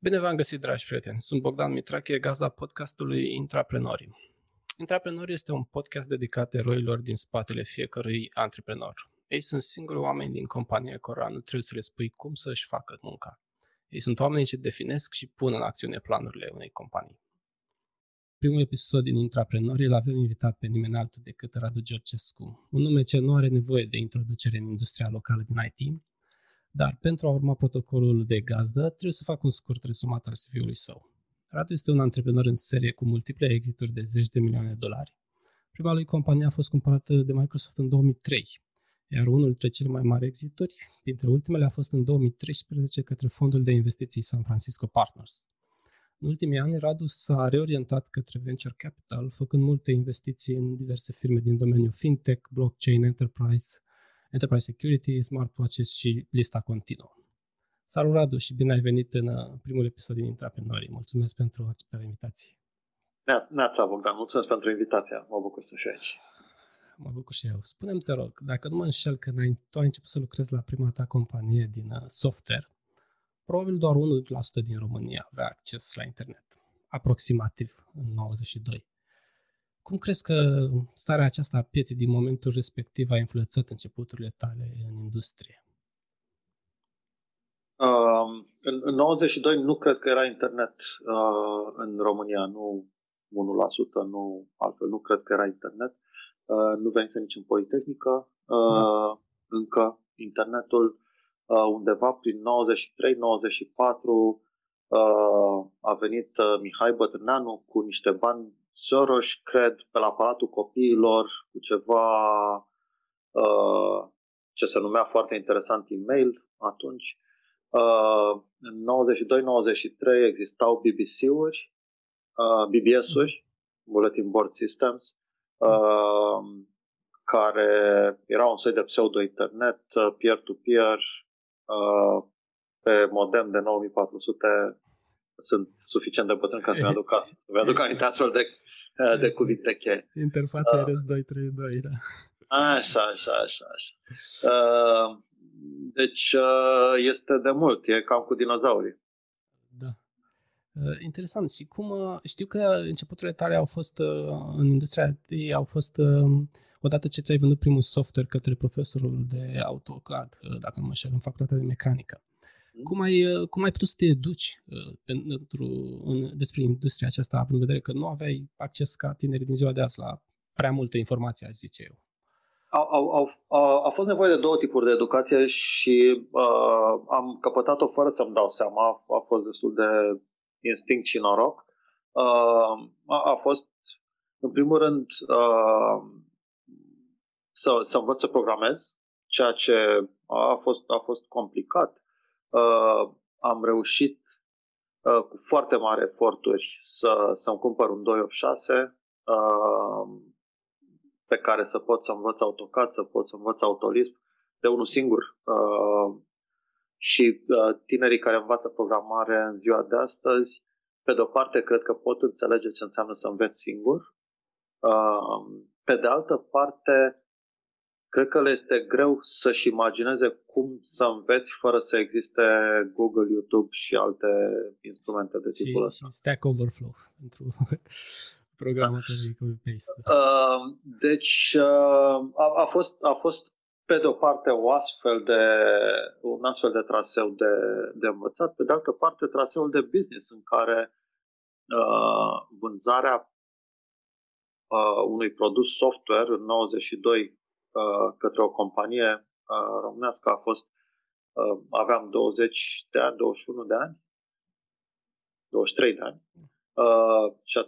Bine v-am găsit, dragi prieteni! Sunt Bogdan Mitrache, gazda podcastului Intraprenorii. Intraprenorii este un podcast dedicat eroilor din spatele fiecărui antreprenor. Ei sunt singuri oameni din companie cărora nu trebuie să le spui cum să-și facă munca. Ei sunt oamenii ce definesc și pun în acțiune planurile unei companii. Primul episod din Intraprenorii îl avem invitat pe nimeni altul decât Radu Georgescu, un nume ce nu are nevoie de introducere în industria locală din IT, dar pentru a urma protocolul de gazdă, trebuie să fac un scurt rezumat al CV-ului său. Radu este un antreprenor în serie cu multiple exituri de zeci de milioane de dolari. Prima lui companie a fost cumpărată de Microsoft în 2003, iar unul dintre cele mai mari exituri dintre ultimele a fost în 2013 către fondul de investiții San Francisco Partners. În ultimii ani, Radu s-a reorientat către venture capital, făcând multe investiții în diverse firme din domeniul fintech, blockchain, enterprise, Enterprise Security, smartwatches și lista continuă. Salut Radu și bine ai venit în uh, primul episod din Intraprenori. Mulțumesc pentru acceptarea invitației. Neața, Bogdan, mulțumesc pentru invitația. Mă bucur să fiu aici. Mă bucur și eu. Spune-mi, te rog, dacă nu mă înșel că tu ai început să lucrezi la prima ta companie din uh, software, probabil doar 1% din România avea acces la internet, aproximativ în 92. Cum crezi că starea aceasta a pieței din momentul respectiv a influențat începuturile tale în industrie? Uh, în, în 92 nu cred că era internet uh, în România, nu 1%, nu altfel, nu cred că era internet. Uh, nu venise nici în Politehnică. Uh, da. Încă internetul uh, undeva prin 93-94 uh, a venit uh, Mihai Bătrâneanu cu niște bani Soros, cred, pe la Palatul Copiilor, cu ceva uh, ce se numea foarte interesant e-mail atunci. Uh, în 92-93 existau BBC-uri, uh, BBS-uri, Bulletin Board Systems, uh, care era un soi de pseudo-internet, uh, peer-to-peer, uh, pe modem de 9400 sunt suficient de bătrân ca să-mi aduc, să-mi aduc aminte astfel de, de cuvinte cheie. Interfața uh, RS232, da. Așa, așa, așa, așa. Uh, deci uh, este de mult, e cam cu dinozaurii. Da. Uh, interesant. Și cum uh, știu că începuturile tale au fost uh, în industria IT, au fost uh, odată ce ți-ai vândut primul software către profesorul de AutoCAD, uh, dacă nu mă știu, în facultatea de mecanică. Cum ai, uh, cum ai putut să te educi uh, pentru, în, despre industria aceasta, având în vedere că nu aveai acces ca tineri din ziua de azi la prea multă informație, aș zice eu? Au, au, au, a, a fost nevoie de două tipuri de educație și uh, am căpătat-o fără să-mi dau seama. A, a fost destul de instinct și noroc. Uh, a, a fost, în primul rând, uh, să, să învăț să programez, ceea ce a fost, a fost complicat uh, am reușit uh, cu foarte mari eforturi să, să-mi cumpăr un 286 uh, pe care să pot să învăț AutoCAD, să pot să învăț Autolisp de unul singur. Uh, și uh, tinerii care învață programare în ziua de astăzi, pe de o parte, cred că pot înțelege ce înseamnă să înveți singur. Uh, pe de altă parte, cred că le este greu să-și imagineze cum să înveți fără să existe Google, YouTube și alte instrumente de tipul ăsta. Și Stack Overflow pentru programatorii copy-paste. Uh, deci uh, a, a, fost, a fost pe de o parte o astfel de, un astfel de traseu de, de învățat, pe de altă parte traseul de business în care uh, vânzarea uh, unui produs software în 92 Uh, către o companie uh, românească a fost, uh, aveam 20 de ani, 21 de ani, 23 de ani. Și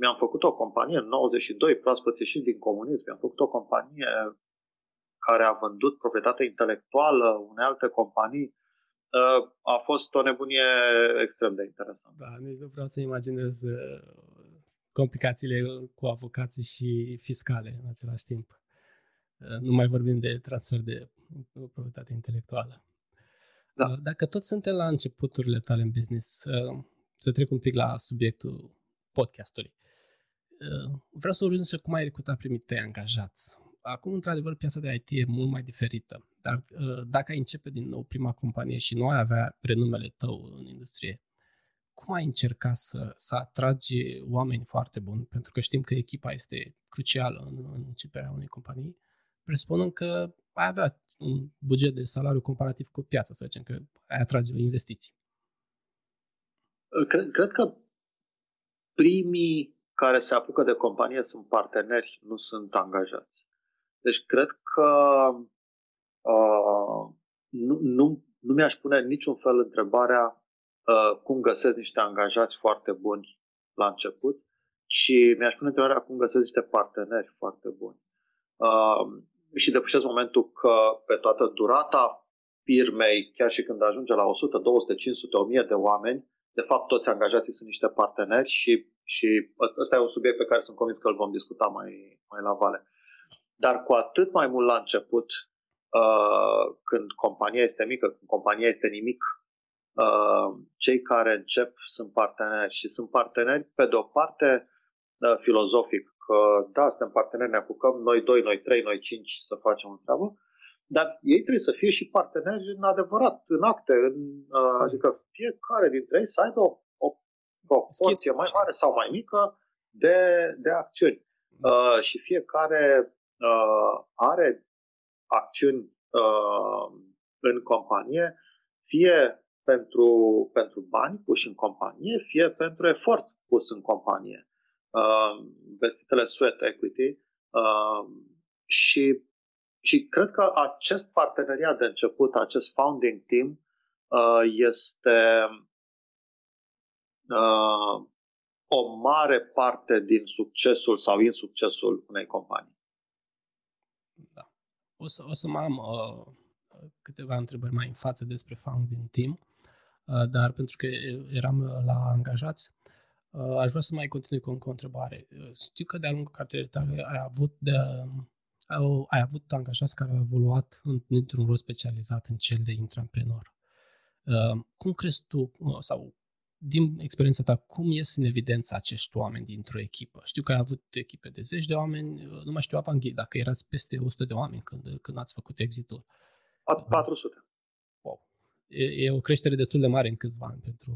mi-am făcut o companie în 92, proaspăt ieșit din comunism, mi-am făcut o companie care a vândut proprietate intelectuală unei alte companii, a fost o nebunie extrem de interesantă. Da, nici nu vreau să imaginez complicațiile cu avocații și fiscale în același timp. Uh, nu mai vorbim de transfer de proprietate intelectuală. Da. Uh, dacă tot suntem la începuturile tale în business, uh, să trec un pic la subiectul podcastului. Vreau să vorbim despre cum ai recrutat primii tăi angajați. Acum, într-adevăr, piața de IT e mult mai diferită, dar dacă ai începe din nou prima companie și nu ai avea prenumele tău în industrie, cum ai încercat să, să atragi oameni foarte buni, pentru că știm că echipa este crucială în, în începerea unei companii, presupunând că ai avea un buget de salariu comparativ cu piața, să zicem, că ai atrage investiții. Cred, cred că primii care se apucă de companie sunt parteneri, nu sunt angajați. Deci cred că uh, nu, nu, nu mi-aș pune niciun fel întrebarea uh, cum găsesc niște angajați foarte buni la început, și mi-aș pune întrebarea cum găsesc niște parteneri foarte buni. Uh, și depășesc momentul că pe toată durata firmei, chiar și când ajunge la 100, 200, 500, 1000 de oameni, de fapt toți angajații sunt niște parteneri și, și ăsta e un subiect pe care sunt convins că îl vom discuta mai, mai la vale. Dar cu atât mai mult la început, uh, când compania este mică, când compania este nimic, uh, cei care încep sunt parteneri și sunt parteneri pe de o parte uh, filozofic, că da, suntem parteneri, ne apucăm noi doi, noi trei, noi cinci să facem o treabă, dar ei trebuie să fie și parteneri în adevărat, în acte, în, uh, adică fiecare dintre ei să aibă o, o proporție mai mare sau mai mică de, de acțiuni. Uh, și fiecare uh, are acțiuni uh, în companie, fie pentru, pentru bani puși în companie, fie pentru efort pus în companie. Uh, vestitele sweat equity uh, și și cred că acest parteneriat de început, acest founding team, uh, este uh, o mare parte din succesul sau insuccesul unei companii. Da. O să, o să mai am uh, câteva întrebări mai în față despre founding team, uh, dar pentru că eram la angajați, uh, aș vrea să mai continui cu încă o întrebare. Uh, știu că de-a lungul cartierei tale ai avut de, au, ai avut angajați care au evoluat într-un rol specializat în cel de intraprenor. Uh, cum crezi tu, uh, sau din experiența ta, cum ies în evidență acești oameni dintr-o echipă? Știu că ai avut echipe de zeci de oameni, uh, nu mai știu, Avanghi, dacă erați peste 100 de oameni când, când ați făcut exitul. 400. Wow. E, e o creștere destul de mare în câțiva ani pentru,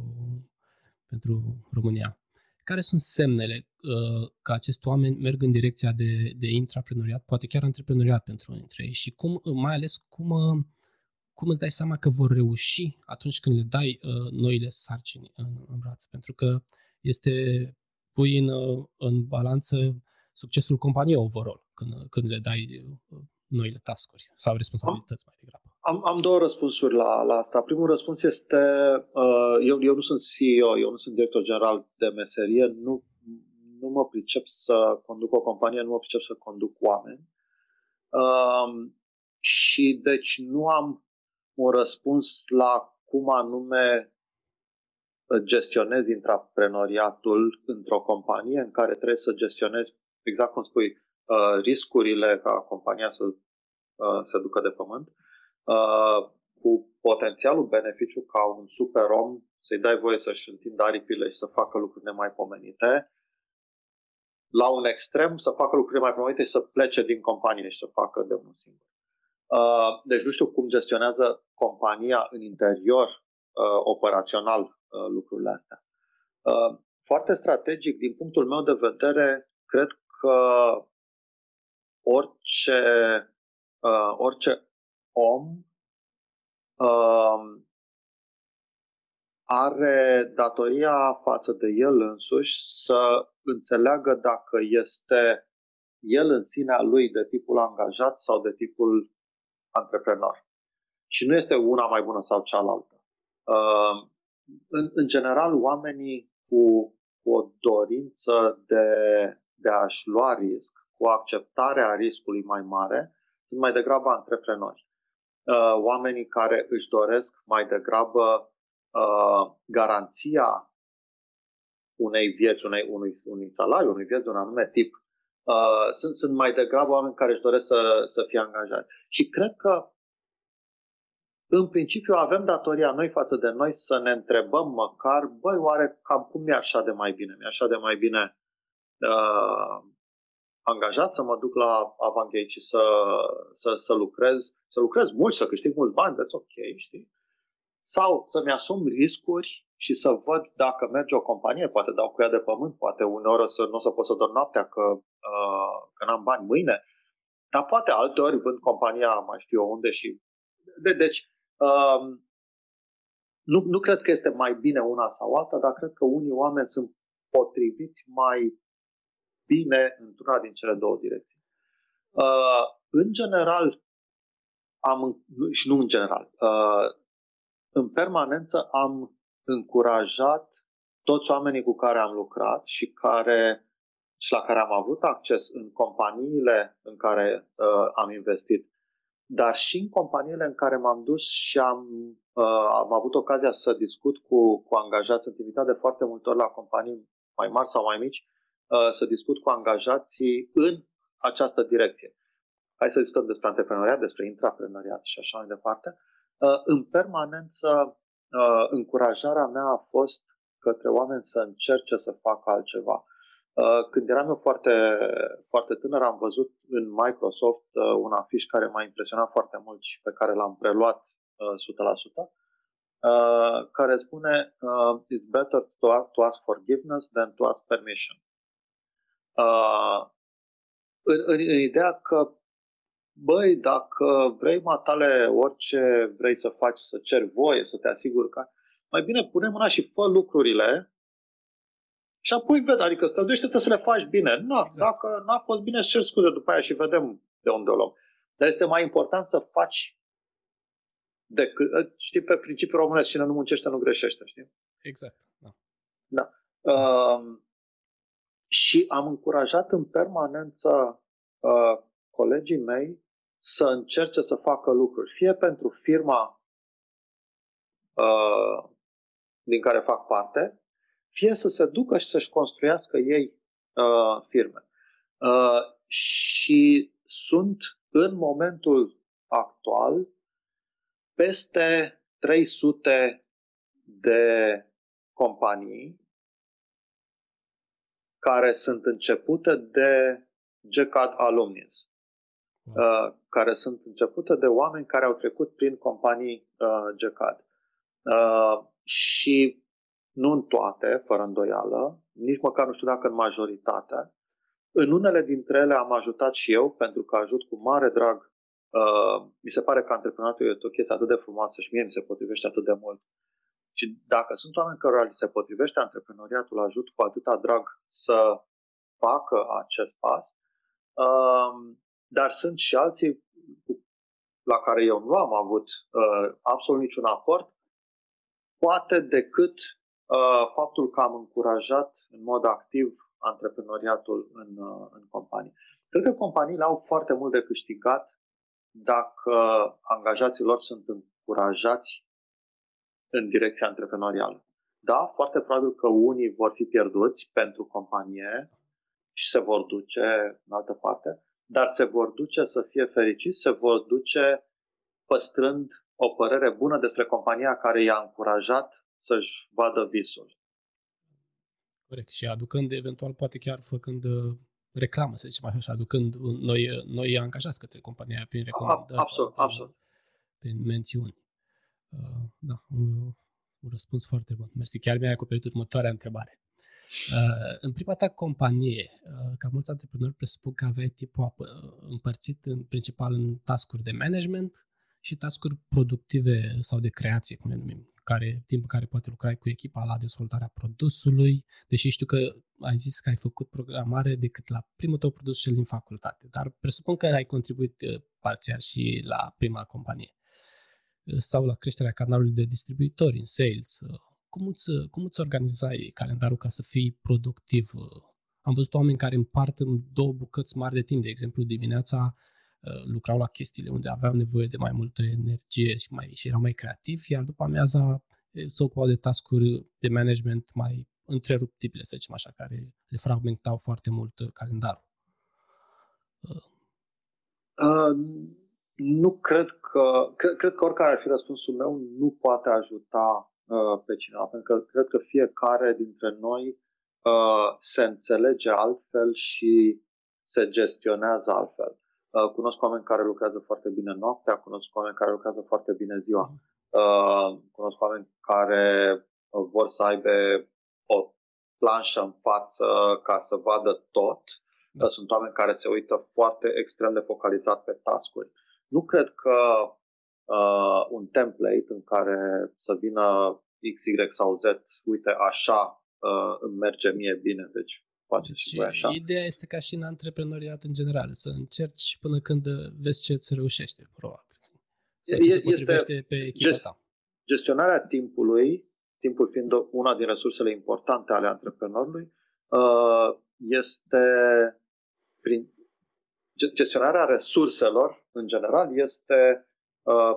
pentru România care sunt semnele uh, că acest oameni merg în direcția de, de intraprenoriat, poate chiar antreprenoriat pentru unii dintre ei și cum, mai ales cum, uh, cum îți dai seama că vor reuși atunci când le dai uh, noile sarcini în, în brațe, pentru că este pui în, uh, în balanță succesul companiei overall când, când le dai uh, noile tascuri sau responsabilități mai degrabă. Am, am două răspunsuri la, la asta. Primul răspuns este, uh, eu, eu nu sunt CEO, eu nu sunt director general de meserie, nu, nu mă pricep să conduc o companie, nu mă pricep să conduc oameni. Uh, și deci nu am un răspuns la cum anume gestionezi intraprenoriatul într-o companie în care trebuie să gestionezi, exact cum spui, uh, riscurile ca compania să uh, se ducă de pământ, Uh, cu potențialul beneficiu ca un super om să-i dai voie să-și întindă aripile și să facă lucruri nemaipomenite, la un extrem să facă lucruri nemaipomenite și să plece din companie și să facă de unul singur. Uh, deci nu știu cum gestionează compania în interior uh, operațional uh, lucrurile astea. Uh, foarte strategic, din punctul meu de vedere, cred că orice, uh, orice om uh, are datoria față de el însuși să înțeleagă dacă este el în sinea lui de tipul angajat sau de tipul antreprenor. Și nu este una mai bună sau cealaltă. Uh, în, în general, oamenii cu, cu o dorință de, de a-și lua risc, cu acceptarea riscului mai mare, sunt mai degrabă antreprenori. Uh, oamenii care își doresc mai degrabă uh, garanția unei vieți, unei, unui, unui salariu, unui vieți de un anume tip. Uh, sunt, sunt mai degrabă oameni care își doresc să, să fie angajați. Și cred că în principiu avem datoria noi față de noi să ne întrebăm măcar, băi, oare cam cum mi-e așa de mai bine? Mi-e așa de mai bine uh, angajat să mă duc la Avangate și să, să, să lucrez, să lucrez mult, să câștig mult bani, that's ok, știi? Sau să-mi asum riscuri și să văd dacă merge o companie, poate dau cu ea de pământ, poate uneori o să, nu o să pot să dorm noaptea că, uh, că n-am bani mâine, dar poate alteori vând compania mai știu eu unde și... De, deci, uh, nu, nu cred că este mai bine una sau alta, dar cred că unii oameni sunt potriviți mai bine într-una din cele două direcții. Uh, în general, am, și nu în general, uh, în permanență am încurajat toți oamenii cu care am lucrat și care și la care am avut acces în companiile în care uh, am investit, dar și în companiile în care m-am dus și am, uh, am avut ocazia să discut cu, cu angajați, sunt invitat de foarte multe ori la companii mai mari sau mai mici, uh, să discut cu angajații în această direcție. Hai să discutăm despre antreprenoriat, despre intraprenoriat și așa mai departe. Uh, în permanență, uh, încurajarea mea a fost către oameni să încerce să facă altceva. Uh, când eram eu foarte, foarte tânăr, am văzut în Microsoft un afiș care m-a impresionat foarte mult și pe care l-am preluat 100%, care spune It's better to ask forgiveness than to ask permission. În, în, în ideea că băi, dacă vrei matale orice vrei să faci, să ceri voie, să te asiguri că mai bine pune mâna și fă lucrurile și apoi vezi, adică străduiește-te să le faci bine. Nu, exact. Dacă n-a fost bine, îți cer scuze după aia și vedem de unde o luăm. Dar este mai important să faci decât, ă, știi, pe principiul românesc, cine nu muncește, nu greșește, știi? Exact, da. da. Uh, și am încurajat în permanență uh, colegii mei să încerce să facă lucruri, fie pentru firma uh, din care fac parte, fie să se ducă și să-și construiască ei uh, firme. Uh, și sunt în momentul actual peste 300 de companii care sunt începute de GCAD alumnis. Uh, care sunt începute de oameni care au trecut prin companii uh, GCAD. Uh, și nu în toate, fără îndoială, nici măcar nu știu dacă în majoritate. În unele dintre ele am ajutat și eu, pentru că ajut cu mare drag. Uh, mi se pare că antreprenoriatul este o chestie atât de frumoasă și mie mi se potrivește atât de mult. Și dacă sunt oameni care li se potrivește antreprenoriatul, ajut cu atâta drag să facă acest pas. Uh, dar sunt și alții la care eu nu am avut uh, absolut niciun aport, poate decât uh, faptul că am încurajat în mod activ antreprenoriatul în, uh, în companie. Cred că companiile au foarte mult de câștigat dacă angajații lor sunt încurajați în direcția antreprenorială. Da, foarte probabil că unii vor fi pierduți pentru companie și se vor duce în altă parte, dar se vor duce să fie fericiți, se vor duce păstrând o părere bună despre compania care i-a încurajat să-și vadă visul. Corect. Și aducând, eventual, poate chiar făcând uh, reclamă, să zicem așa, aducând noi, noi angajați către compania prin recomandări. Absolut, sau absolut. Prin mențiuni. Uh, da, un, un răspuns foarte bun. Mersi, chiar mi-ai acoperit următoarea întrebare. Uh, în prima ta companie, uh, ca mulți antreprenori presupun că aveai tipul uh, împărțit în principal în tascuri de management și tascuri productive sau de creație, cum le numim, care, timp în care poate lucrai cu echipa la dezvoltarea produsului, deși știu că ai zis că ai făcut programare decât la primul tău produs cel din facultate, dar presupun că ai contribuit parțial și la prima companie sau la creșterea canalului de distribuitori în sales, cum îți, cum îți organizai calendarul ca să fii productiv? Am văzut oameni care împart în două bucăți mari de timp. De exemplu, dimineața uh, lucrau la chestiile unde aveau nevoie de mai multă energie și, mai, și erau mai creativi, iar după amiaza se ocupau de tascuri de management mai întreruptibile, să zicem așa, care le fragmentau foarte mult uh, calendarul. Uh, nu cred că, cred, cred că oricare ar fi răspunsul meu, nu poate ajuta Uh, pe cineva, pentru că cred că fiecare dintre noi uh, se înțelege altfel și se gestionează altfel. Uh, cunosc oameni care lucrează foarte bine noaptea, cunosc oameni care lucrează foarte bine ziua, uh, cunosc oameni care vor să aibă o planșă în față ca să vadă tot. Da. Sunt oameni care se uită foarte extrem de focalizat pe tascuri. Nu cred că uh, un template în care să vină X, Y sau Z, uite, așa uh, îmi merge mie bine, deci face și, și voi așa. Ideea este ca și în antreprenoriat în general, să încerci până când vezi ce îți reușește, probabil. Sau ce e, se potrivește este pe echipa gest, ta. Gestionarea timpului, timpul fiind una din resursele importante ale antreprenorului, uh, este prin gestionarea resurselor, în general, este uh,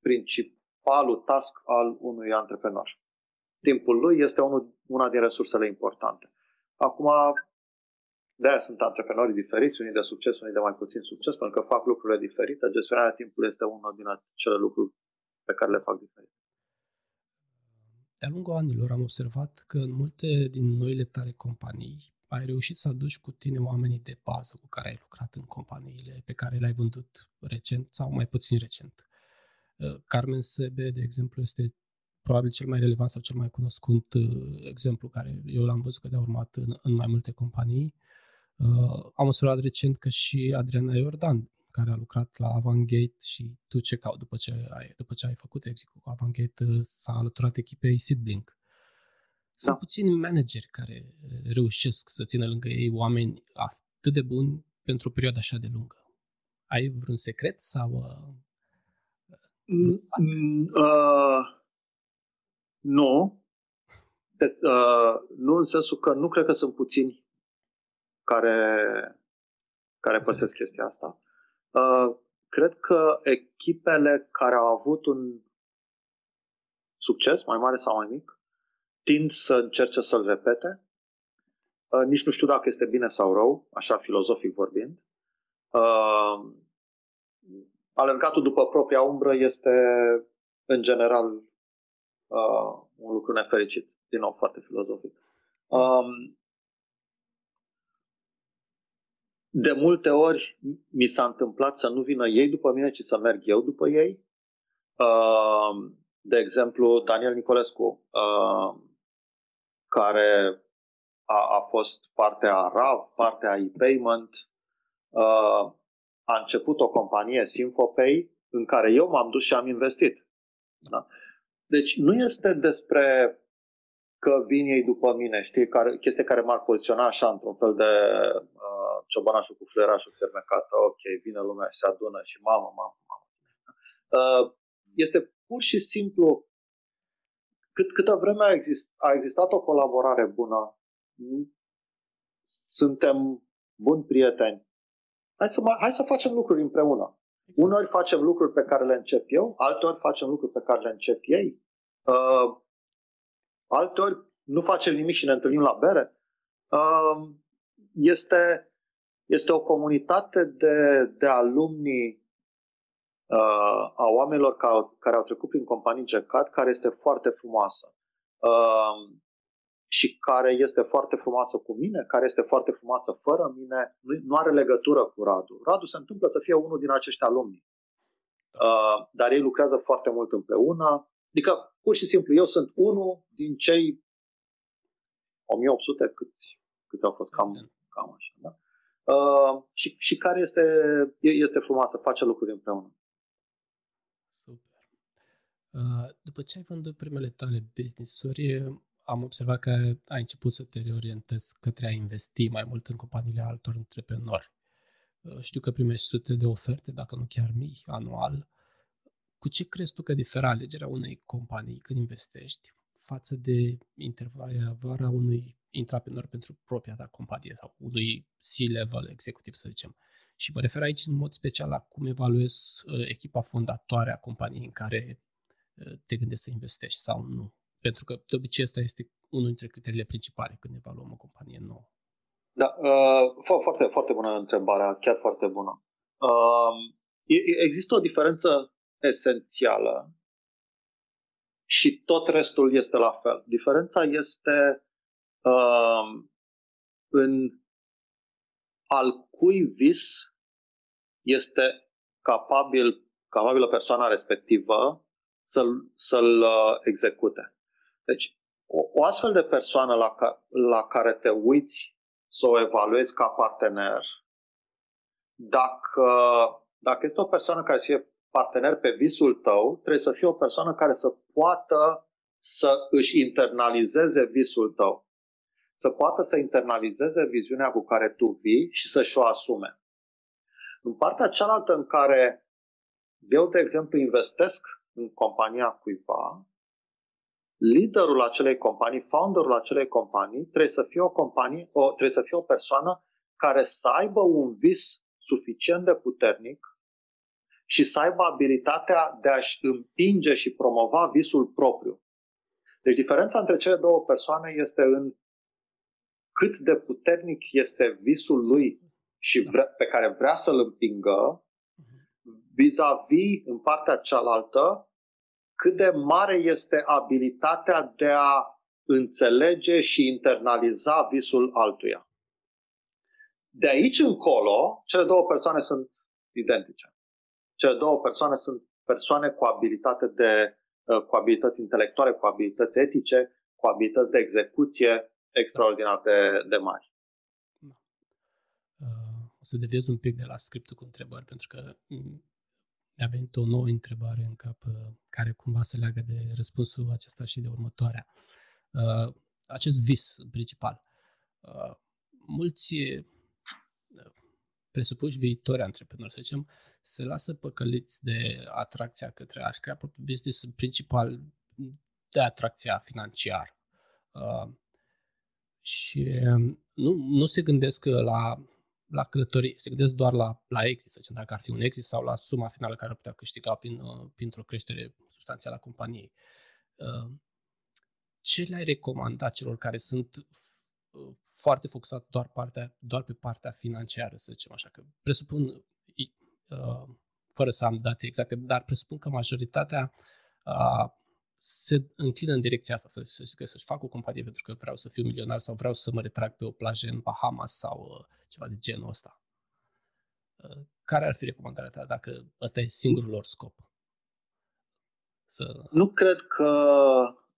principalul task al unui antreprenor. Timpul lui este unul, una din resursele importante. Acum, de aia sunt antreprenori diferiți, unii de succes, unii de mai puțin succes, pentru că fac lucrurile diferite. Gestionarea timpului este unul din acele lucruri pe care le fac diferit. De-a lungul anilor am observat că în multe din noile tale companii ai reușit să aduci cu tine oamenii de bază cu care ai lucrat în companiile pe care le-ai vândut recent sau mai puțin recent. Uh, Carmen Sebe, de exemplu, este probabil cel mai relevant sau cel mai cunoscut uh, exemplu care eu l-am văzut că de urmat în, în mai multe companii. Uh, am observat recent că și Adriana Iordan, care a lucrat la Avangate și tu ce cau după ce ai, după ce ai făcut exit cu Avangate, s-a alăturat echipei Seedblink. Sunt da. puțini manageri care reușesc să țină lângă ei oameni atât de buni pentru o perioadă așa de lungă. Ai vreun secret sau... Uh, mm, uh, nu. De, uh, nu în sensul că nu cred că sunt puțini care, care pățesc chestia asta. Uh, cred că echipele care au avut un succes, mai mare sau mai mic, tind să încerce să-l repete. Uh, nici nu știu dacă este bine sau rău, așa filozofic vorbind. Uh, alergatul după propria umbră este, în general, uh, un lucru nefericit. Din nou, foarte filozofic. Um, de multe ori mi s-a întâmplat să nu vină ei după mine, ci să merg eu după ei. Uh, de exemplu, Daniel Nicolescu, uh, care a, a fost partea RAV, partea e-payment. Uh, a început o companie, Sinfopay, în care eu m-am dus și am investit. Da? Deci nu este despre că vin ei după mine, știi, care, chestie care m-ar poziționa așa într-un fel de uh, ciobanașul cu fluierașul fermecată, ok, vine lumea și se adună și mamă, mamă, mamă. Uh, este pur și simplu cât, câtă vreme a, exist, a existat o colaborare bună, suntem buni prieteni, hai să, mai, hai să facem lucruri împreună. Exact. Uneori facem lucruri pe care le încep eu, alteori facem lucruri pe care le încep ei. Uh, alteori nu facem nimic și ne întâlnim la bere. Uh, este, este o comunitate de, de alumni uh, a oamenilor ca, care au trecut prin companii GCAT, care este foarte frumoasă. Uh, și care este foarte frumoasă cu mine, care este foarte frumoasă fără mine, nu, nu are legătură cu Radu. Radu se întâmplă să fie unul din acești alumni. Uh, dar ei lucrează foarte mult împreună. Adică, pur și simplu, eu sunt unul din cei 1800 câți, câți au fost, cam, cam așa. Da? Uh, și, și care este, este frumoasă, face lucruri împreună. Uh, după ce ai vândut primele tale business-uri, am observat că ai început să te reorientezi către a investi mai mult în companiile altor antreprenori. Uh, știu că primești sute de oferte, dacă nu chiar mii, anual. Cu ce crezi tu că diferă alegerea unei companii când investești față de intervalarea unui intraprenor pentru propria ta companie sau unui C-level executiv, să zicem? Și mă refer aici în mod special la cum evaluezi uh, echipa fondatoare a companiei în care te gândești să investești sau nu. Pentru că de obicei asta este unul dintre criteriile principale când evaluăm o companie nouă. Da, uh, foarte, foarte bună întrebarea, chiar foarte bună. Uh, există o diferență esențială și tot restul este la fel. Diferența este uh, în al cui vis este capabil, capabilă persoana respectivă să-l, să-l uh, execute. Deci, o, o astfel de persoană la, ca, la care te uiți să o evaluezi ca partener, dacă, dacă este o persoană care să fie partener pe visul tău, trebuie să fie o persoană care să poată să își internalizeze visul tău. Să poată să internalizeze viziunea cu care tu vii și să-și o asume. În partea cealaltă în care eu, de exemplu, investesc în compania cuiva, liderul acelei companii, founderul acelei companii, trebuie să fie o companie, o, trebuie să fie o persoană care să aibă un vis suficient de puternic și să aibă abilitatea de a-și împinge și promova visul propriu. Deci diferența între cele două persoane este în cât de puternic este visul lui și vre- pe care vrea să-l împingă, vis-a-vis în partea cealaltă, cât de mare este abilitatea de a înțelege și internaliza visul altuia. De aici încolo, cele două persoane sunt identice. Cele două persoane sunt persoane cu abilitate de uh, cu abilități intelectuale, cu abilități etice, cu abilități de execuție extraordinar de, de mari. Da. Uh, o să deviez un pic de la scriptul cu întrebări, pentru că mi-a venit o nouă întrebare în cap uh, care cumva se leagă de răspunsul acesta și de următoarea. Uh, acest vis principal. Uh, mulți presupuși viitori antreprenori, să zicem, se lasă păcăliți de atracția către a-și crea propriul business în principal de atracția financiară. Uh, și nu, nu se gândesc la la călătorie. Se gândesc doar la, la exit, să zicem, dacă ar fi un exit sau la suma finală care ar putea câștiga prin, uh, printr-o creștere substanțială a companiei. Uh, ce le-ai recomanda celor care sunt uh, foarte focusați doar, partea, doar pe partea financiară, să zicem așa, că presupun, fără să am date exacte, dar presupun că majoritatea se înclină în direcția asta, să, să, să, să-și fac o companie pentru că vreau să fiu milionar sau vreau să mă retrag pe o plajă în Bahamas sau ceva de genul ăsta. Uh, care ar fi recomandarea ta dacă ăsta e singurul lor scop? Să... Nu cred că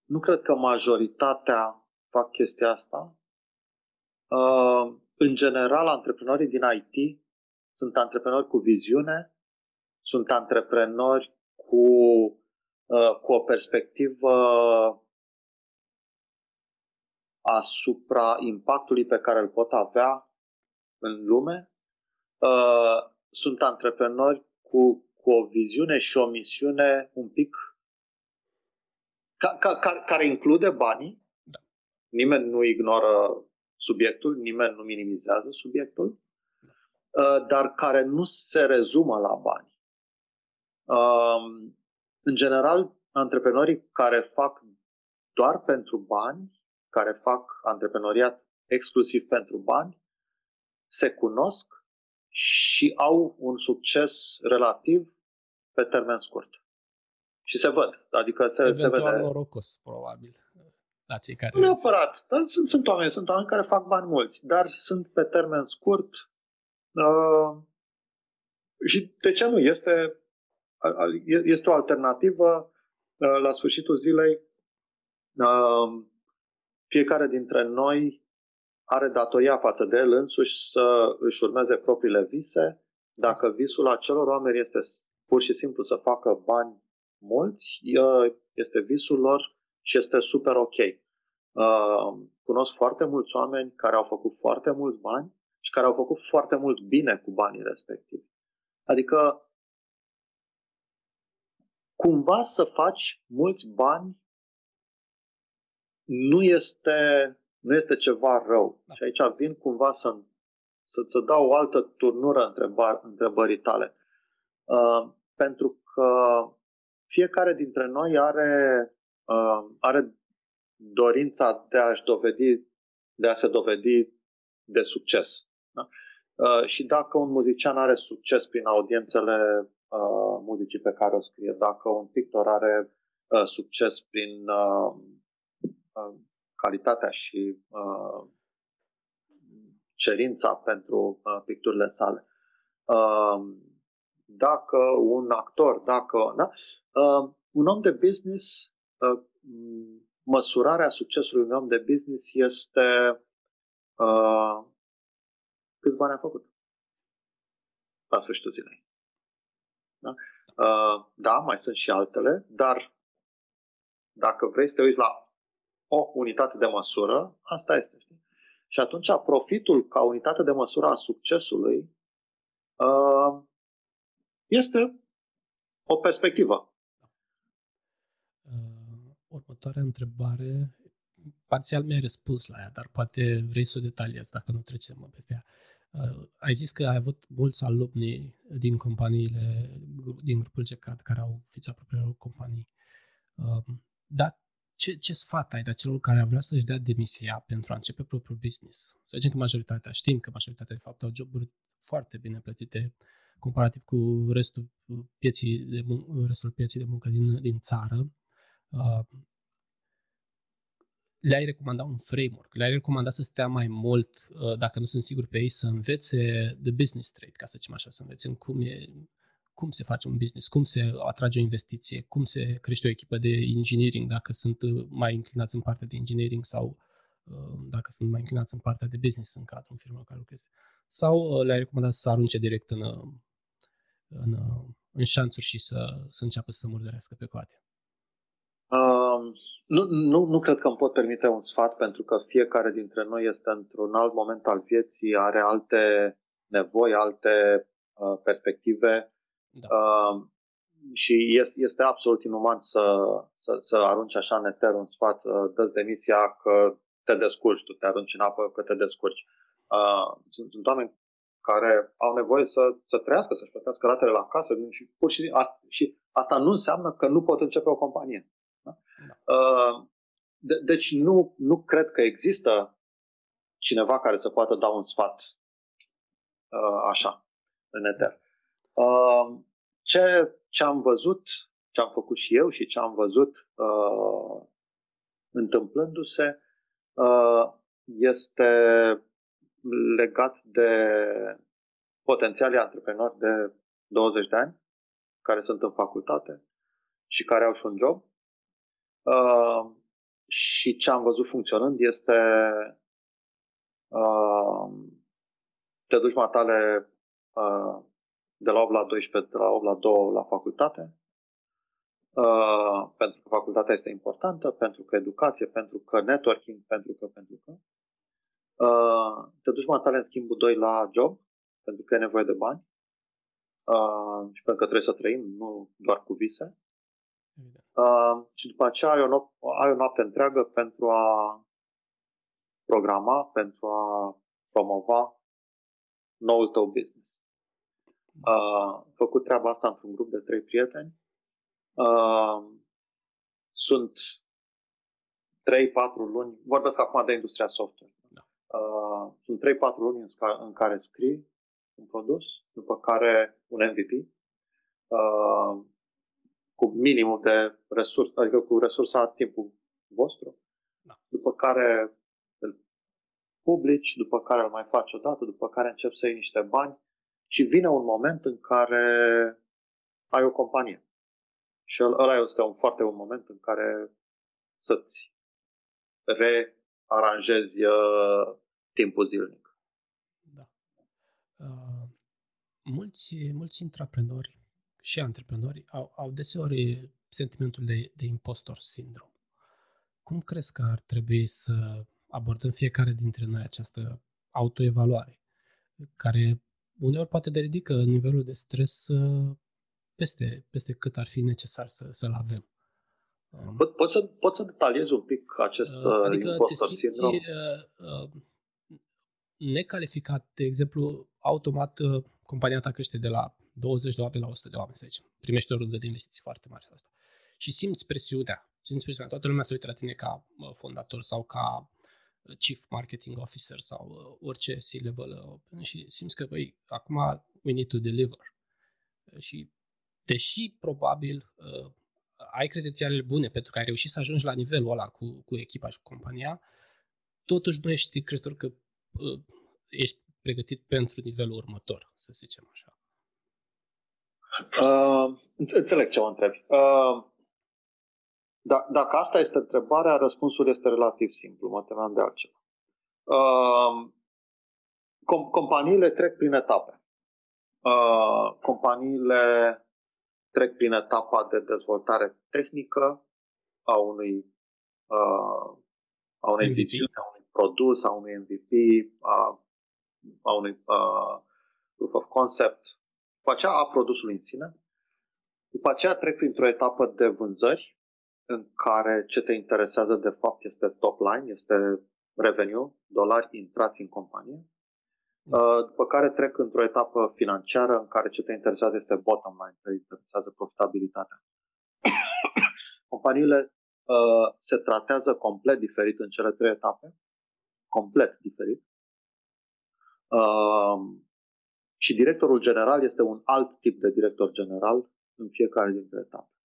nu cred că majoritatea fac chestia asta. Uh, în general, antreprenorii din IT sunt antreprenori cu viziune, sunt antreprenori cu, uh, cu o perspectivă asupra impactului pe care îl pot avea în lume. Uh, sunt antreprenori cu, cu o viziune și o misiune un pic ca, ca, ca, care include banii. Da. Nimeni nu ignoră subiectul, nimeni nu minimizează subiectul, uh, dar care nu se rezumă la bani. Uh, în general, antreprenorii care fac doar pentru bani, care fac antreprenoriat exclusiv pentru bani, se cunosc și au un succes relativ pe termen scurt. Și se văd. Adică se, se vede. norocos, probabil. La cei care nu neapărat. Dar sunt, sunt oameni, sunt oameni care fac bani mulți, dar sunt pe termen scurt. Uh, și de ce nu? Este, este o alternativă. Uh, la sfârșitul zilei, uh, fiecare dintre noi are datoria față de el însuși să își urmeze propriile vise. Dacă visul acelor oameni este pur și simplu să facă bani mulți, este visul lor și este super ok. Uh, cunosc foarte mulți oameni care au făcut foarte mulți bani și care au făcut foarte mult bine cu banii respectivi. Adică, cumva să faci mulți bani nu este nu este ceva rău. Da. Și aici vin cumva să, să-ți dau o altă turnură întrebar, întrebării tale. Uh, pentru că fiecare dintre noi are, uh, are dorința de a-și dovedi, de a se dovedi de succes. Da? Uh, și dacă un muzician are succes prin audiențele uh, muzicii pe care o scrie, dacă un pictor are uh, succes prin uh, uh, calitatea și uh, cerința pentru uh, picturile sale. Uh, dacă un actor, dacă da, uh, un om de business uh, măsurarea succesului unui om de business este uh, câți bani a făcut la sfârșitul zilei. Da? Uh, da, mai sunt și altele, dar dacă vrei să te uiți la o unitate de măsură, asta este. Știi? Și atunci profitul ca unitate de măsură a succesului uh, este o perspectivă. Uh, următoarea întrebare, parțial mi-ai răspuns la ea, dar poate vrei să o detaliezi dacă nu trecem peste ea. Uh, ai zis că ai avut mulți alumni din companiile, din grupul GECAD, care au fița propriilor companii. Uh, dar ce, ce sfat ai de celor care ar vrea să-și dea demisia pentru a începe propriul business? Să zicem că majoritatea, știm că majoritatea de fapt au joburi foarte bine plătite comparativ cu restul pieții de, mun- restul pieții de muncă din, din țară. Uh, le-ai recomanda un framework, le-ai recomanda să stea mai mult, uh, dacă nu sunt sigur pe ei, să învețe the business trade, ca să zicem așa, să învețe cum, e, cum se face un business, cum se atrage o investiție, cum se crește o echipă de engineering, dacă sunt mai înclinați în partea de engineering sau uh, dacă sunt mai înclinați în partea de business în cadrul firmei în care lucreze. Sau uh, le-ai recomandat să arunce direct în, în, în șanțuri și să, să înceapă să murdărească pe coate? Um, nu, nu, nu cred că îmi pot permite un sfat pentru că fiecare dintre noi este într-un alt moment al vieții, are alte nevoi, alte uh, perspective da. uh, și este, este absolut inuman să, să, să arunci așa în eter un sfat, uh, dă demisia că te descurci, tu te arunci în apă că te descurci. Uh, sunt, sunt oameni care au nevoie să, să trăiască, să-și plătească ratele la casă și pur și, asta, și asta nu înseamnă că nu pot începe o companie. Da? Da. Uh, de, deci nu, nu cred că există cineva care să poată da un sfat uh, așa, în eter. Uh, ce, ce am văzut, ce am făcut și eu și ce am văzut uh, întâmplându-se uh, este legat de potențialii antreprenori de 20 de ani care sunt în facultate și care au și un job. Uh, și ce am văzut funcționând este uh, te duci matale uh, de la 8 la 12, de la 8 la 2 la facultate, uh, pentru că facultatea este importantă, pentru că educație, pentru că networking, pentru că, pentru că. Uh, te duci matale în schimbul 2 la job, pentru că e nevoie de bani uh, și pentru că trebuie să trăim, nu doar cu vise. Uh, și după aceea ai o, no- ai o noapte întreagă pentru a programa, pentru a promova noul tău business. Uh, făcut treaba asta într-un grup de trei prieteni. Uh, sunt 3-4 luni, vorbesc acum de industria software. Da. Uh, sunt 3-4 luni în, sca- în care scrii un produs, după care un MVP, uh, cu minimum de resurse, adică cu resursa timpul vostru, da. după care îl publici, după care îl mai faci o dată, după care încep să iei niște bani și vine un moment în care ai o companie. Și ăla este un foarte un moment în care să-ți rearanjezi uh, timpul zilnic. Da. Uh, mulți, mulți intraprenori și antreprenori au, au deseori sentimentul de, de impostor sindrom. Cum crezi că ar trebui să abordăm fiecare dintre noi această autoevaluare, care uneori poate de ridică nivelul de stres uh, peste, peste cât ar fi necesar să, să-l avem. Um, pot, pot, să, pot să detaliez un pic acest uh, uh adică impostor te simți, sindrom? Uh, necalificat, de exemplu, automat uh, compania ta crește de la 20 de oameni la 100 de oameni, să zicem. Primești o rundă de investiții foarte mare asta. Și simți presiunea. Simți presiunea. Toată lumea se uită la tine ca fondator sau ca chief marketing officer sau uh, orice C-level uh, și simți că, băi, acum we need to deliver. Și deși probabil uh, ai credențialele bune pentru că ai reușit să ajungi la nivelul ăla cu, cu echipa și cu compania, totuși nu ești crezător că uh, ești pregătit pentru nivelul următor, să zicem așa. Uh, înțeleg ce mă întrebi. Uh, Da, dacă asta este întrebarea, răspunsul este relativ simplu. Mă temeam de altceva. Uh, com- companiile trec prin etape. Uh, companiile trec prin etapa de dezvoltare tehnică a unui, uh, a unei viziuni, a unui produs, a unui MVP, a, a unui uh, proof of concept, după aceea a produsului în sine. După aceea trec printr-o etapă de vânzări, în care ce te interesează de fapt este top line, este revenue, dolari intrați în companie. Uh, după care trec într-o etapă financiară în care ce te interesează este bottom line, te interesează profitabilitatea. Companiile uh, se tratează complet diferit în cele trei etape, complet diferit. Uh, și directorul general este un alt tip de director general în fiecare dintre etape.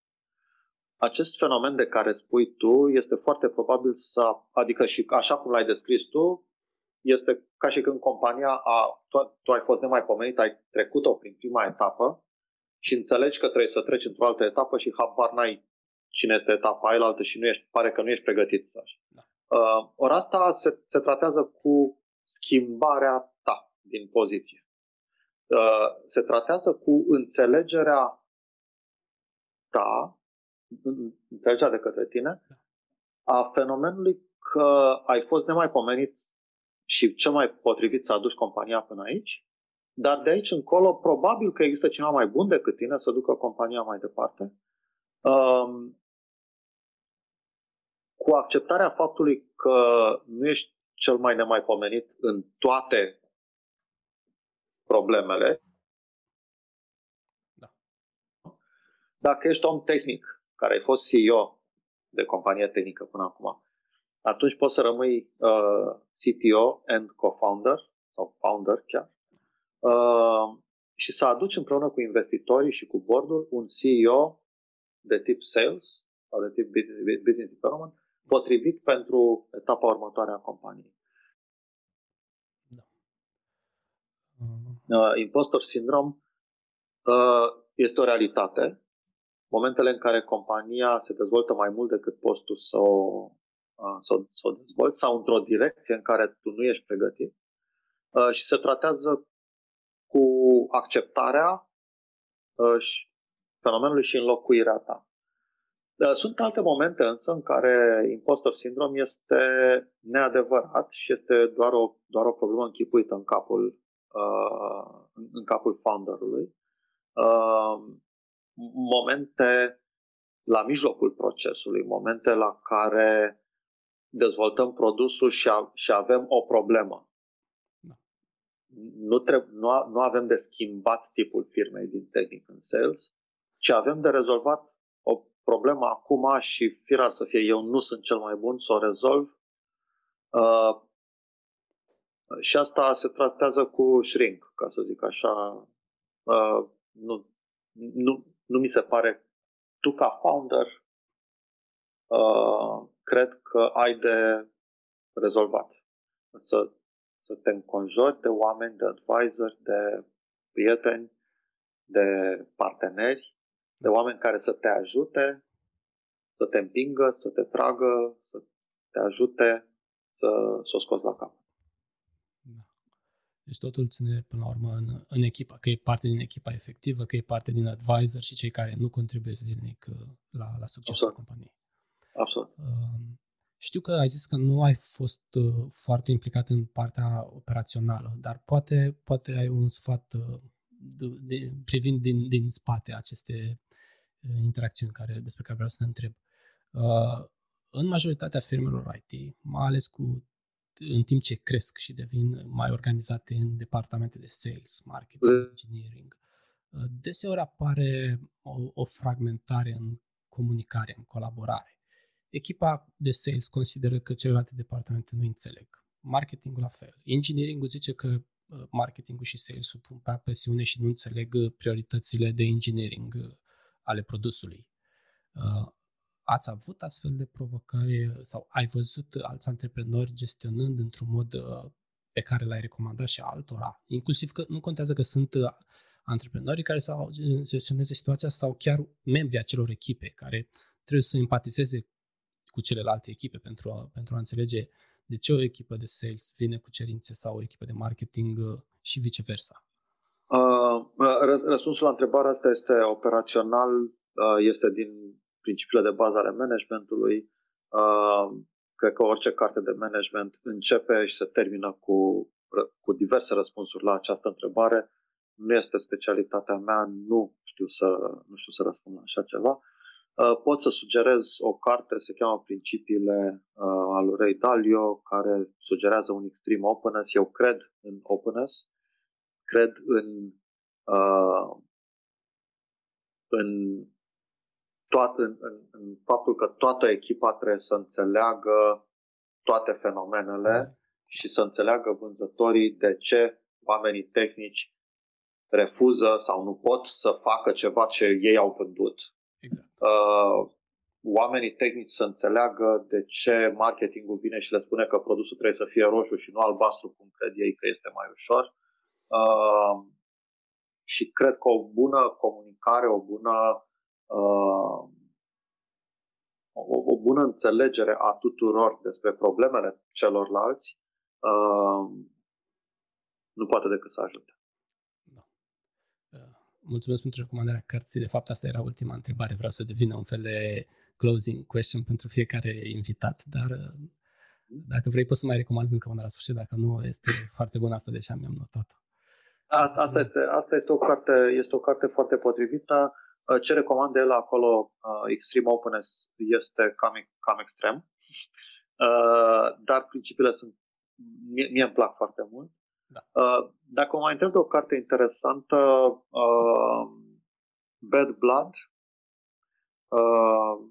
Acest fenomen de care spui tu este foarte probabil să, adică și așa cum l-ai descris tu, este ca și când compania a, tu, tu ai fost nemaipomenit, ai trecut-o prin prima etapă și înțelegi că trebuie să treci într-o altă etapă și habar n-ai cine este etapa aia altă și nu ești, pare că nu ești pregătit să așa. Da. Uh, ori asta se, se tratează cu schimbarea ta din poziție. Uh, se tratează cu înțelegerea ta, înțelegerea de către tine, da. a fenomenului că ai fost nemaipomenit și cel mai potrivit să aduci compania până aici, dar de aici încolo probabil că există cineva mai bun decât tine să ducă compania mai departe. Um, cu acceptarea faptului că nu ești cel mai nemaipomenit în toate problemele. Da. Dacă ești om tehnic, care ai fost CEO de companie tehnică până acum, atunci poți să rămâi uh, CTO and co-founder sau founder chiar uh, și să aduci împreună cu investitorii și cu boardul un CEO de tip sales sau de tip business development potrivit pentru etapa următoare a companiei. Da. Uh, impostor syndrome uh, este o realitate. Momentele în care compania se dezvoltă mai mult decât postul să o să, să o dezvolți sau într-o direcție în care tu nu ești pregătit și se tratează cu acceptarea fenomenului și înlocuirea ta. Sunt alte momente însă în care impostor syndrome este neadevărat și este doar o, doar o problemă închipuită în capul, uh, în capul founderului. Uh, momente la mijlocul procesului, momente la care dezvoltăm produsul și, a, și avem o problemă. Da. Nu, treb- nu, a, nu avem de schimbat tipul firmei din tehnic în sales, ci avem de rezolvat o problemă acum și firar să fie eu nu sunt cel mai bun să o rezolv. Uh, și asta se tratează cu shrink, ca să zic așa. Uh, nu, nu, nu mi se pare tu ca founder uh, cred că ai de rezolvat. Să, să te înconjori de oameni, de advisori, de prieteni, de parteneri, de oameni care să te ajute, să te împingă, să te tragă, să te ajute să, să o scoți la cap. Da. Deci totul ține până la urmă în, în echipa, că e parte din echipa efectivă, că e parte din advisor și cei care nu contribuie zilnic uh, la, la succesul Absolut. companiei. Absolut. Uh, știu că ai zis că nu ai fost uh, foarte implicat în partea operațională, dar poate, poate ai un sfat uh, de, de, privind din, din spate aceste uh, interacțiuni care, despre care vreau să te întreb. Uh, în majoritatea firmelor IT, mai ales cu în timp ce cresc și devin mai organizate în departamente de sales, marketing, engineering, uh, deseori apare o, o fragmentare în comunicare, în colaborare. Echipa de sales consideră că celelalte departamente nu înțeleg. Marketingul la fel. Engineering zice că uh, marketingul și sales-ul pun pe presiune și nu înțeleg uh, prioritățile de engineering uh, ale produsului. Ați avut astfel de provocări sau ai văzut alți antreprenori gestionând într-un mod pe care l-ai recomandat și altora? Inclusiv că nu contează că sunt antreprenorii care să gestioneze situația sau chiar membrii acelor echipe care trebuie să empatizeze cu celelalte echipe pentru a, pentru a înțelege de ce o echipă de sales vine cu cerințe sau o echipă de marketing uh, și viceversa? Uh, răspunsul la întrebarea asta este operațional, uh, este din principiile de bază ale managementului. Uh, cred că orice carte de management începe și se termină cu, cu diverse răspunsuri la această întrebare. Nu este specialitatea mea, nu știu să, nu știu să răspund la așa ceva. Uh, pot să sugerez o carte, se cheamă Principiile uh, al lui Ray Dalio, care sugerează un extreme openness. Eu cred în openness, cred în, uh, în toată, în, în, în faptul că toată echipa trebuie să înțeleagă toate fenomenele și să înțeleagă vânzătorii de ce oamenii tehnici refuză sau nu pot să facă ceva ce ei au vândut. Exact. Uh, oamenii tehnici să înțeleagă de ce marketingul vine și le spune că produsul trebuie să fie roșu și nu albastru, cum cred ei că este mai ușor. Uh, și cred că o bună comunicare, o bună uh, o, o bună înțelegere a tuturor despre problemele celorlalți uh, nu poate decât să ajute. Da. Uh, mulțumesc pentru recomandarea cărții. De fapt, asta era ultima întrebare. Vreau să devină un fel de closing question pentru fiecare invitat, dar uh, dacă vrei poți să mai recomanzi încă una la sfârșit, dacă nu, este foarte bună asta, deja mi-am notat-o. Asta, asta, este, asta este, o carte, este o carte foarte potrivită. Uh, ce recomand el acolo, uh, Extreme Openness, este cam, cam extrem, uh, dar principiile sunt, mie, mie îmi plac foarte mult. Da. Dacă mă mai întreb de o carte interesantă, Bad Blood,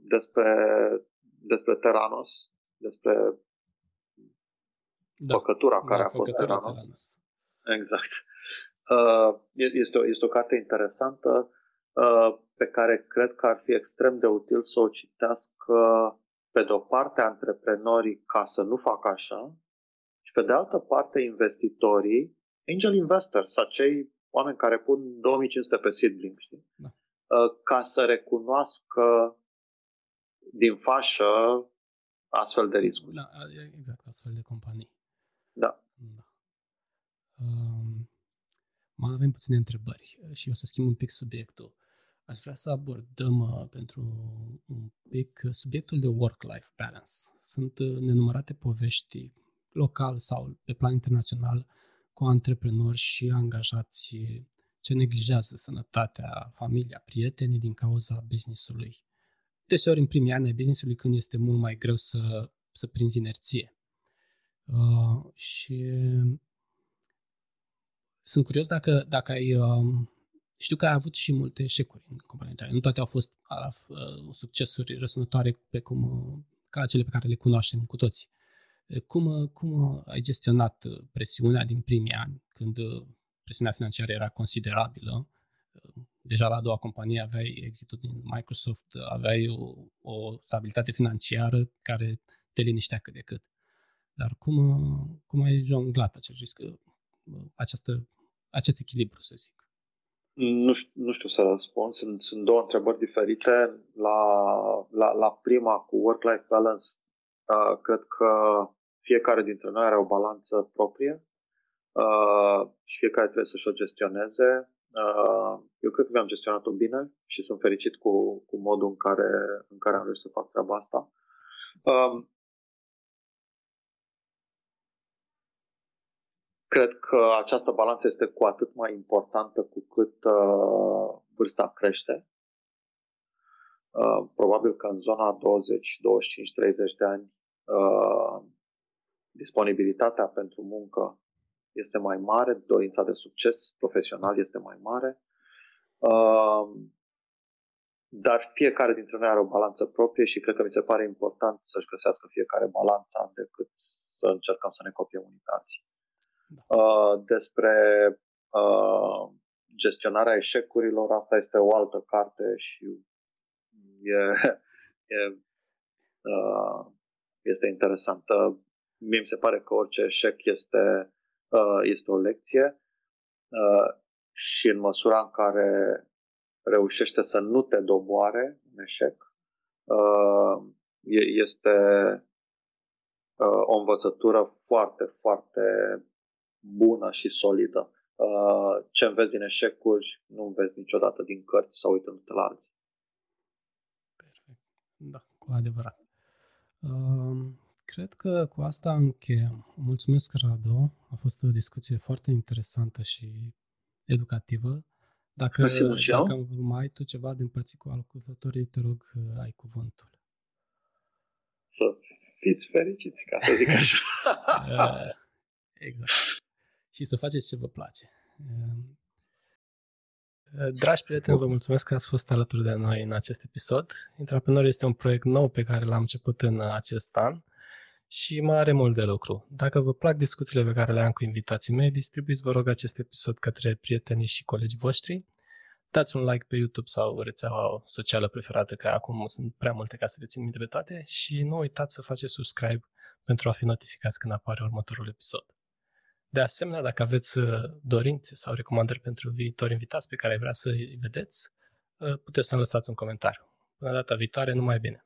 despre, despre Teranos, despre da. făcătura da, care da, a fost Teranos. Teranos. Exact. Este o, este o carte interesantă Uh, pe care cred că ar fi extrem de util să o citească pe de o parte antreprenorii ca să nu facă așa și pe de altă parte investitorii, angel investors, acei oameni care pun 2500 pe seedling, știi? Da. Uh, ca să recunoască din fașă astfel de riscuri. Da, exact, astfel de companii. Da. da. Um, mai avem puține întrebări și o să schimb un pic subiectul. Aș vrea să abordăm uh, pentru un pic subiectul de work-life balance. Sunt uh, nenumărate povești local sau pe plan internațional cu antreprenori și angajați ce neglijează sănătatea, familia, prietenii din cauza business-ului. Deseori în primii ani ai business-ului când este mult mai greu să, să prinzi inerție. Uh, și sunt curios dacă, dacă ai uh, știu că ai avut și multe eșecuri în compania tale. Nu toate au fost uh, succesuri răsunătoare pe cum, uh, ca cele pe care le cunoaștem cu toții. Cum, uh, cum ai gestionat presiunea din primii ani, când presiunea financiară era considerabilă? Deja la a doua companie aveai exitul din Microsoft, aveai o, o stabilitate financiară care te liniștea cât de cât. Dar cum, cum ai jonglat acest risc, această, acest echilibru, să zic? Nu știu, nu știu să răspund. Sunt, sunt două întrebări diferite. La, la, la prima, cu work-life balance, uh, cred că fiecare dintre noi are o balanță proprie uh, și fiecare trebuie să-și o gestioneze. Uh, eu cred că mi-am gestionat-o bine și sunt fericit cu, cu modul în care, în care am reușit să fac treaba asta. Uh, Cred că această balanță este cu atât mai importantă cu cât uh, vârsta crește. Uh, probabil că în zona 20, 25, 30 de ani uh, disponibilitatea pentru muncă este mai mare, dorința de succes profesional este mai mare. Uh, dar fiecare dintre noi are o balanță proprie și cred că mi se pare important să-și găsească fiecare balanța decât să încercăm să ne copiem unii pe alții. Uh, despre uh, gestionarea eșecurilor, asta este o altă carte și e, e, uh, este interesantă. Mie mi se pare că orice eșec este, uh, este o lecție uh, și în măsura în care reușește să nu te doboare un eșec, Este o învățătură foarte, foarte bună și solidă. Ce înveți din eșecuri, nu înveți niciodată din cărți sau uitându-te la alții. Perfect. Da, cu adevărat. Uh, cred că cu asta încheiem. Mulțumesc, Radu. A fost o discuție foarte interesantă și educativă. Dacă, dacă mai ai tu ceva din părții cu ascultătorii, te rog, ai cuvântul. Să fiți fericiți, ca să zic așa. Eh, exact. Și să faceți ce vă place. Eh, dragi prieteni, vă mulțumesc că ați fost alături de noi în acest episod. Intraprenor este un proiect nou pe care l-am început în acest an și mai are mult de lucru. Dacă vă plac discuțiile pe care le am cu invitații mei, distribuiți, vă rog, acest episod către prietenii și colegii voștri. Dați un like pe YouTube sau rețeaua socială preferată, că acum sunt prea multe ca să le țin minte pe toate și nu uitați să faceți subscribe pentru a fi notificați când apare următorul episod. De asemenea, dacă aveți uh, dorințe sau recomandări pentru viitori invitați pe care vrea să îi vedeți, uh, puteți să-mi lăsați un comentariu. Până data viitoare, numai bine!